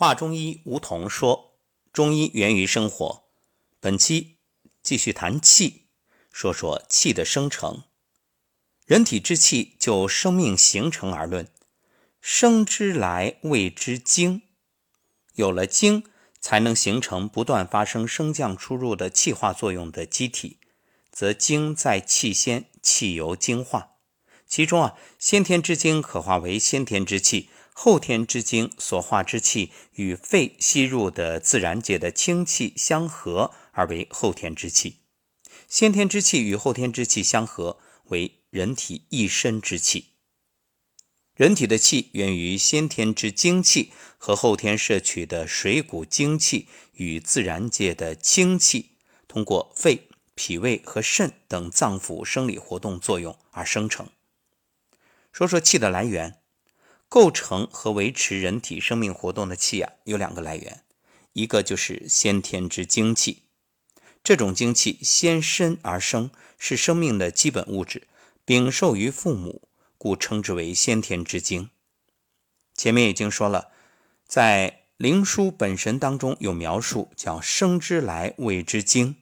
华中医吴桐说：“中医源于生活。”本期继续谈气，说说气的生成。人体之气就生命形成而论，生之来谓之精。有了精，才能形成不断发生升降出入的气化作用的机体，则精在气先，气由精化。其中啊，先天之精可化为先天之气，后天之精所化之气与肺吸入的自然界的清气相合，而为后天之气。先天之气与后天之气相合，为人体一身之气。人体的气源于先天之精气和后天摄取的水谷精气与自然界的清气，通过肺、脾胃和肾等脏腑生理活动作用而生成。说说气的来源，构成和维持人体生命活动的气啊，有两个来源，一个就是先天之精气，这种精气先身而生，是生命的基本物质。禀受于父母，故称之为先天之精。前面已经说了，在《灵枢·本神》当中有描述，叫“生之来谓之精”。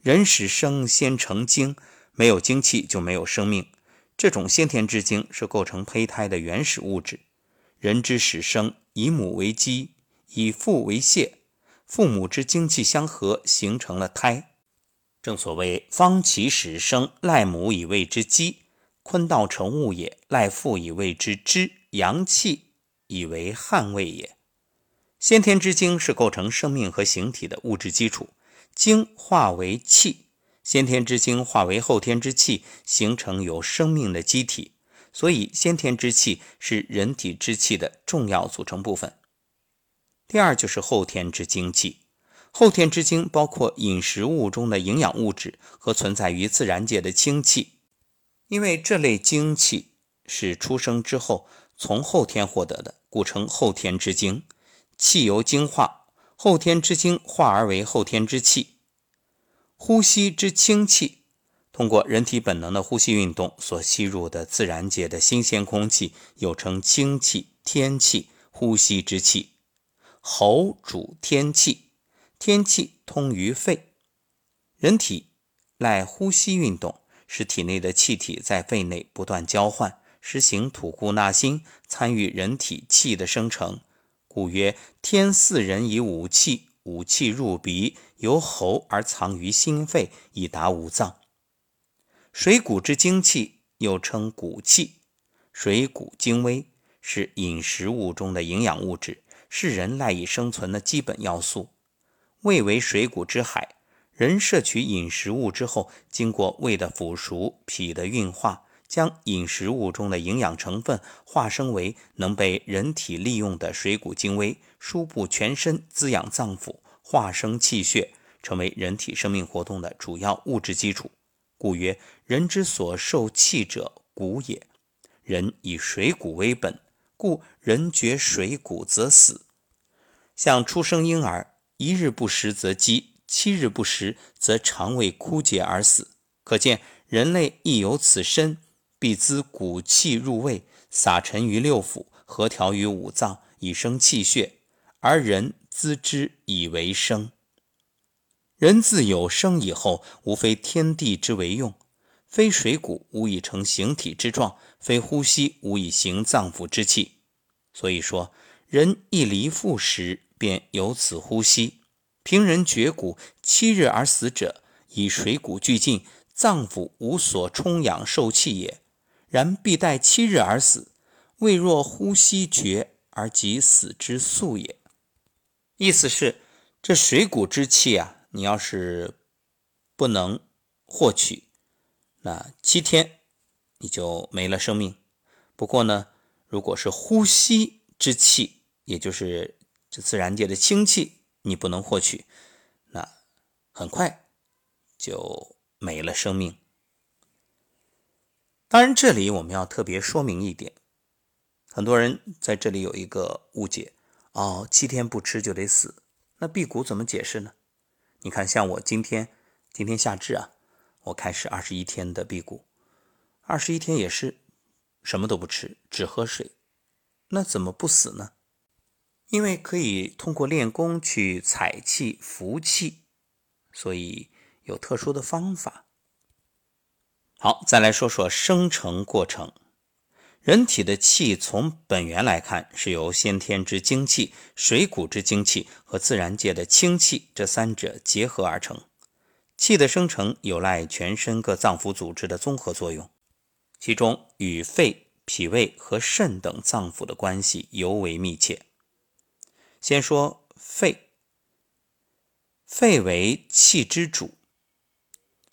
人始生先成精，没有精气就没有生命。这种先天之精是构成胚胎的原始物质。人之始生，以母为基，以父为泄，父母之精气相合，形成了胎。正所谓“方其始生，赖母以谓之基；坤道成物也，赖父以谓之知。阳气以为汉位也。”先天之精是构成生命和形体的物质基础，精化为气，先天之精化为后天之气，形成有生命的机体。所以，先天之气是人体之气的重要组成部分。第二就是后天之精气。后天之精包括饮食物中的营养物质和存在于自然界的精气，因为这类精气是出生之后从后天获得的，故称后天之精。气由精化，后天之精化而为后天之气。呼吸之清气，通过人体本能的呼吸运动所吸入的自然界的新鲜空气，又称清气、天气。呼吸之气，喉主天气。天气通于肺，人体赖呼吸运动，使体内的气体在肺内不断交换，实行吐故纳新，参与人体气的生成。故曰：天赐人以五气，五气入鼻，由喉而藏于心肺，以达五脏。水谷之精气，又称谷气，水谷精微，是饮食物中的营养物质，是人赖以生存的基本要素。胃为水谷之海，人摄取饮食物之后，经过胃的腐熟、脾的运化，将饮食物中的营养成分化生为能被人体利用的水谷精微，输布全身，滋养脏腑，化生气血，成为人体生命活动的主要物质基础。故曰：人之所受气者，谷也。人以水谷为本，故人绝水谷则死。像出生婴儿。一日不食则饥，七日不食则肠胃枯竭而死。可见人类亦有此身，必滋骨气入胃，撒陈于六腑，合调于五脏，以生气血。而人资之以为生。人自有生以后，无非天地之为用，非水谷无以成形体之状，非呼吸无以行脏腑之气。所以说，人一离腹时。便由此呼吸。平人绝骨七日而死者，以水谷俱尽，脏腑无所充养受气也。然必待七日而死，未若呼吸绝而即死之速也。意思是，这水谷之气啊，你要是不能获取，那七天你就没了生命。不过呢，如果是呼吸之气，也就是。这自然界的清气你不能获取，那很快就没了生命。当然，这里我们要特别说明一点，很多人在这里有一个误解：哦，七天不吃就得死，那辟谷怎么解释呢？你看，像我今天今天夏至啊，我开始二十一天的辟谷，二十一天也是什么都不吃，只喝水，那怎么不死呢？因为可以通过练功去采气、服气，所以有特殊的方法。好，再来说说生成过程。人体的气从本源来看，是由先天之精气、水谷之精气和自然界的清气这三者结合而成。气的生成有赖全身各脏腑组织的综合作用，其中与肺、脾胃和肾等脏腑的关系尤为密切。先说肺，肺为气之主，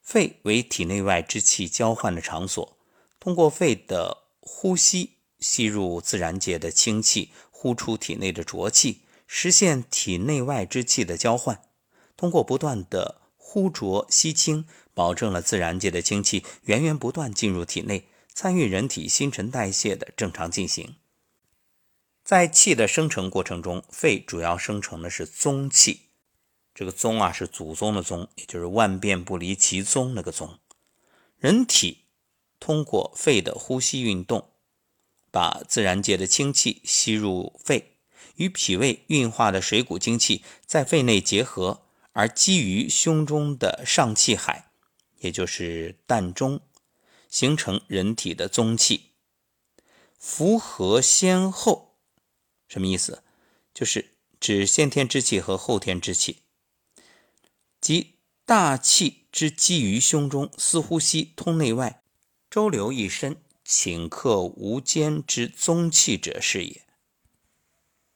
肺为体内外之气交换的场所，通过肺的呼吸吸入自然界的清气，呼出体内的浊气，实现体内外之气的交换。通过不断的呼浊吸清，保证了自然界的清气源源不断进入体内，参与人体新陈代谢的正常进行。在气的生成过程中，肺主要生成的是宗气。这个宗啊，是祖宗的宗，也就是万变不离其宗那个宗。人体。通过肺的呼吸运动，把自然界的清气吸入肺，与脾胃运化的水谷精气在肺内结合，而基于胸中的上气海，也就是膻中，形成人体的宗气。符合先后，什么意思？就是指先天之气和后天之气，即大气之基于胸中，司呼吸，通内外。周流一身，顷刻无间之宗气者是也。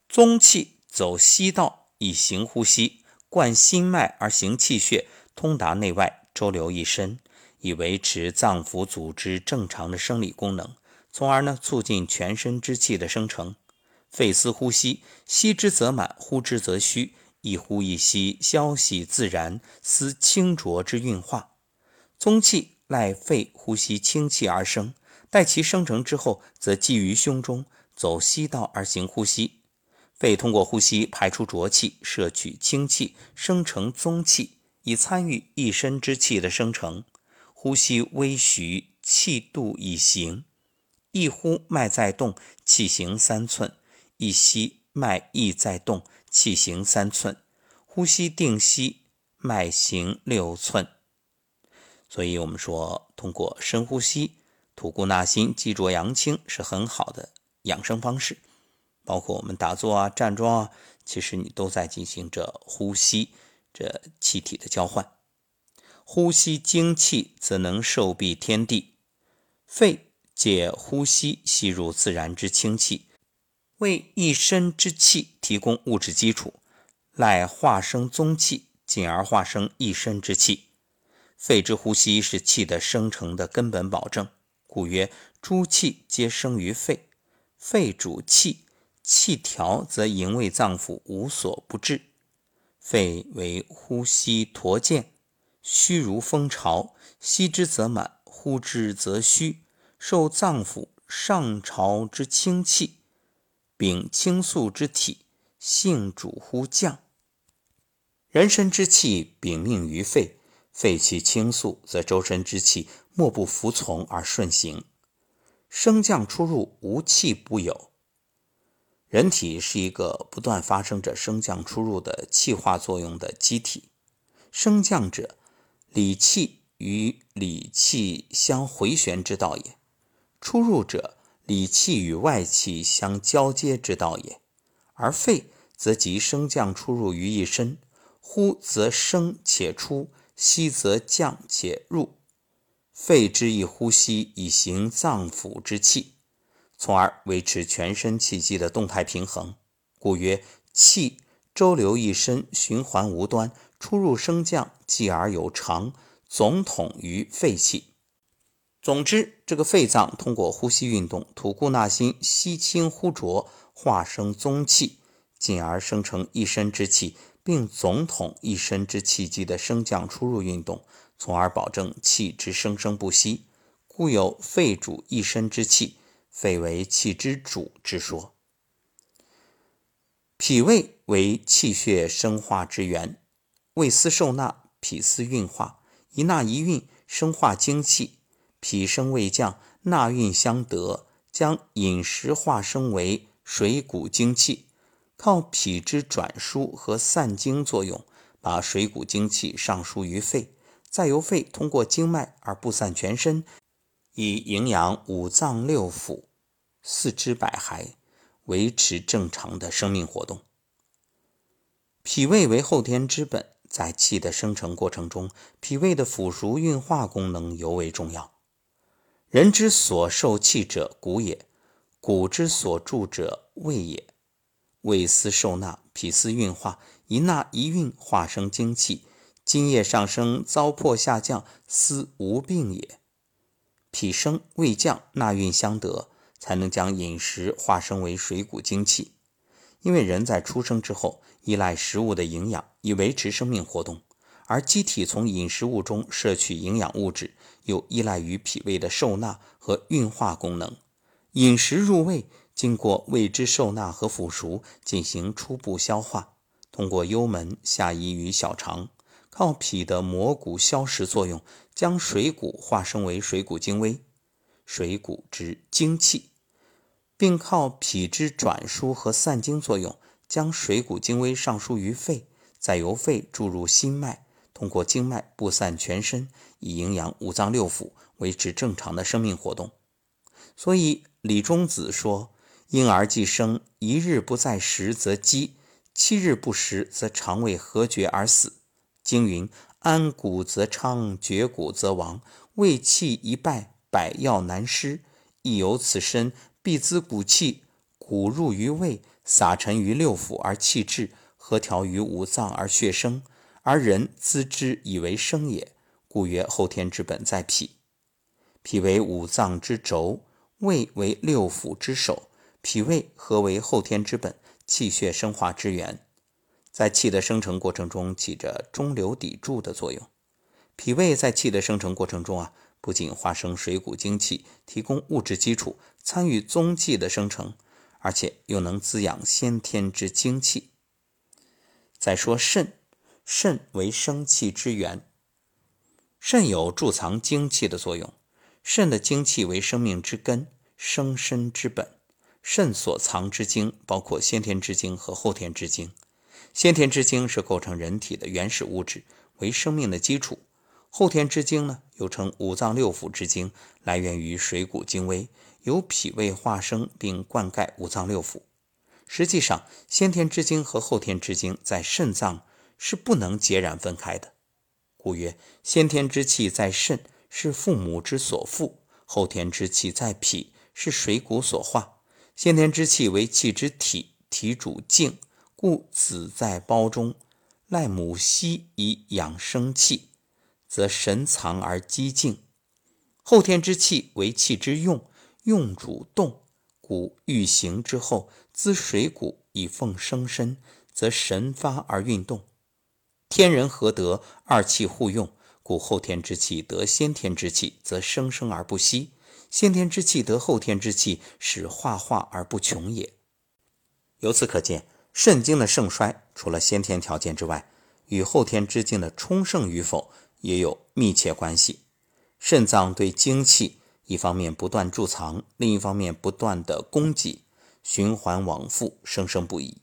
宗气走息道以行呼吸，贯心脉而行气血，通达内外，周流一身，以维持脏腑组织正常的生理功能，从而呢促进全身之气的生成。肺司呼吸，吸之则满，呼之则虚，一呼一吸，消息自然，思清浊之运化。宗气。赖肺呼吸清气而生，待其生成之后，则寄于胸中，走息道而行呼吸。肺通过呼吸排出浊气，摄取清气，生成宗气，以参与一身之气的生成。呼吸微徐，气度已行。一呼脉在动，气行三寸；一吸脉亦在动，气行三寸。呼吸定息，脉行六寸。所以，我们说通过深呼吸、吐故纳新、积浊扬清是很好的养生方式。包括我们打坐啊、站桩啊，其实你都在进行着呼吸，这气体的交换。呼吸精气，则能受蔽天地。肺借呼吸吸入自然之清气，为一身之气提供物质基础，赖化生宗气，进而化生一身之气。肺之呼吸是气的生成的根本保证，故曰诸气皆生于肺。肺主气，气调则营卫脏腑无所不至。肺为呼吸橐剑，虚如蜂巢，吸之则满，呼之则虚，受脏腑上潮之清气，禀清肃之体，性主呼降。人身之气禀命于肺。肺气清肃，则周身之气莫不服从而顺行，升降出入无气不有。人体是一个不断发生着升降出入的气化作用的机体。升降者，里气与里气相回旋之道也；出入者，里气与外气相交接之道也。而肺则集升降出入于一身，呼则升且出。吸则降且入，肺之一呼吸以行脏腑之气，从而维持全身气机的动态平衡。故曰：气周流一身，循环无端，出入升降，继而有常，总统于肺气。总之，这个肺脏通过呼吸运动，吐故纳新，吸清呼浊，化生宗气，进而生成一身之气。并总统一身之气机的升降出入运动，从而保证气之生生不息，故有肺主一身之气，肺为气之主之说。脾胃为气血生化之源，胃司受纳，脾司运化，一纳一运，生化精气。脾升胃降，纳运相得，将饮食化生为水谷精气。靠脾之转输和散精作用，把水谷精气上输于肺，再由肺通过经脉而布散全身，以营养五脏六腑、四肢百骸，维持正常的生命活动。脾胃为后天之本，在气的生成过程中，脾胃的腐熟运化功能尤为重要。人之所受气者，骨也；骨之所住者，胃也。胃思受纳，脾思运化，一纳一运，化生精气。津液上升，糟粕下降，思无病也。脾升，胃降，纳运相得，才能将饮食化生为水谷精气。因为人在出生之后，依赖食物的营养以维持生命活动，而机体从饮食物中摄取营养物质，又依赖于脾胃的受纳和运化功能。饮食入胃。经过胃之受纳和腐熟，进行初步消化，通过幽门下移于小肠，靠脾的磨骨消食作用，将水谷化生为水谷精微，水谷之精气，并靠脾之转输和散精作用，将水谷精微上输于肺，再由肺注入心脉，通过经脉布散全身，以营养五脏六腑，维持正常的生命活动。所以李中子说。婴儿既生，一日不在食则饥，七日不食则肠胃合绝而死。经云：安骨则昌，绝骨则亡。胃气一败，百药难施。亦有此身，必滋骨气，骨入于胃，撒陈于六腑而气滞，和调于五脏而血生。而人资之以为生也，故曰后天之本在脾。脾为五脏之轴，胃为六腑之首。脾胃合为后天之本，气血生化之源，在气的生成过程中起着中流砥柱的作用。脾胃在气的生成过程中啊，不仅化生水谷精气，提供物质基础，参与宗气的生成，而且又能滋养先天之精气。再说肾，肾为生气之源，肾有贮藏精气的作用。肾的精气为生命之根，生身之本。肾所藏之精包括先天之精和后天之精。先天之精是构成人体的原始物质，为生命的基础。后天之精呢，又称五脏六腑之精，来源于水谷精微，由脾胃化生并灌溉五脏六腑。实际上，先天之精和后天之精在肾脏是不能截然分开的。故曰：先天之气在肾，是父母之所附；后天之气在脾，是水谷所化。先天之气为气之体，体主静，故子在胞中，赖母息以养生气，则神藏而积静。后天之气为气之用，用主动，故欲行之后，滋水谷以奉生身，则神发而运动。天人合德，二气互用，故后天之气得先天之气，则生生而不息。先天之气得后天之气，使化化而不穷也。由此可见，肾精的盛衰，除了先天条件之外，与后天之精的充盛与否也有密切关系。肾脏对精气，一方面不断贮藏，另一方面不断的供给，循环往复，生生不已。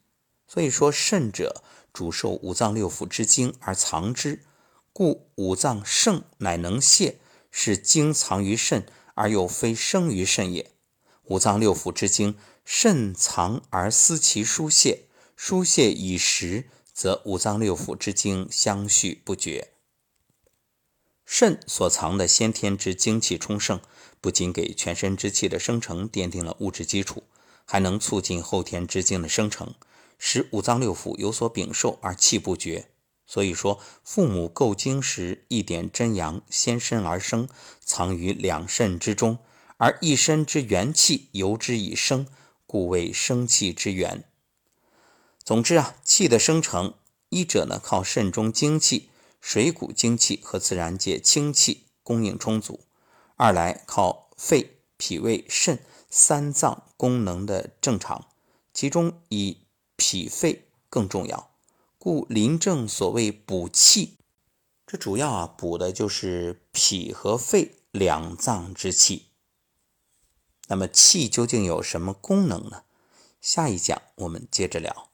所以说，肾者主受五脏六腑之精而藏之，故五脏盛乃能泄，是精藏于肾。而又非生于肾也。五脏六腑之精，肾藏而思其疏泄，疏泄以实，则五脏六腑之精相续不绝。肾所藏的先天之精气充盛，不仅给全身之气的生成奠定了物质基础，还能促进后天之精的生成，使五脏六腑有所禀受而气不绝。所以说，父母够精时，一点真阳先身而生，藏于两肾之中，而一身之元气由之以生，故为生气之源。总之啊，气的生成，一者呢靠肾中精气、水谷精气和自然界清气供应充足；二来靠肺、脾胃、肾三脏功能的正常，其中以脾肺更重要。故临证所谓补气，这主要啊补的就是脾和肺两脏之气。那么气究竟有什么功能呢？下一讲我们接着聊。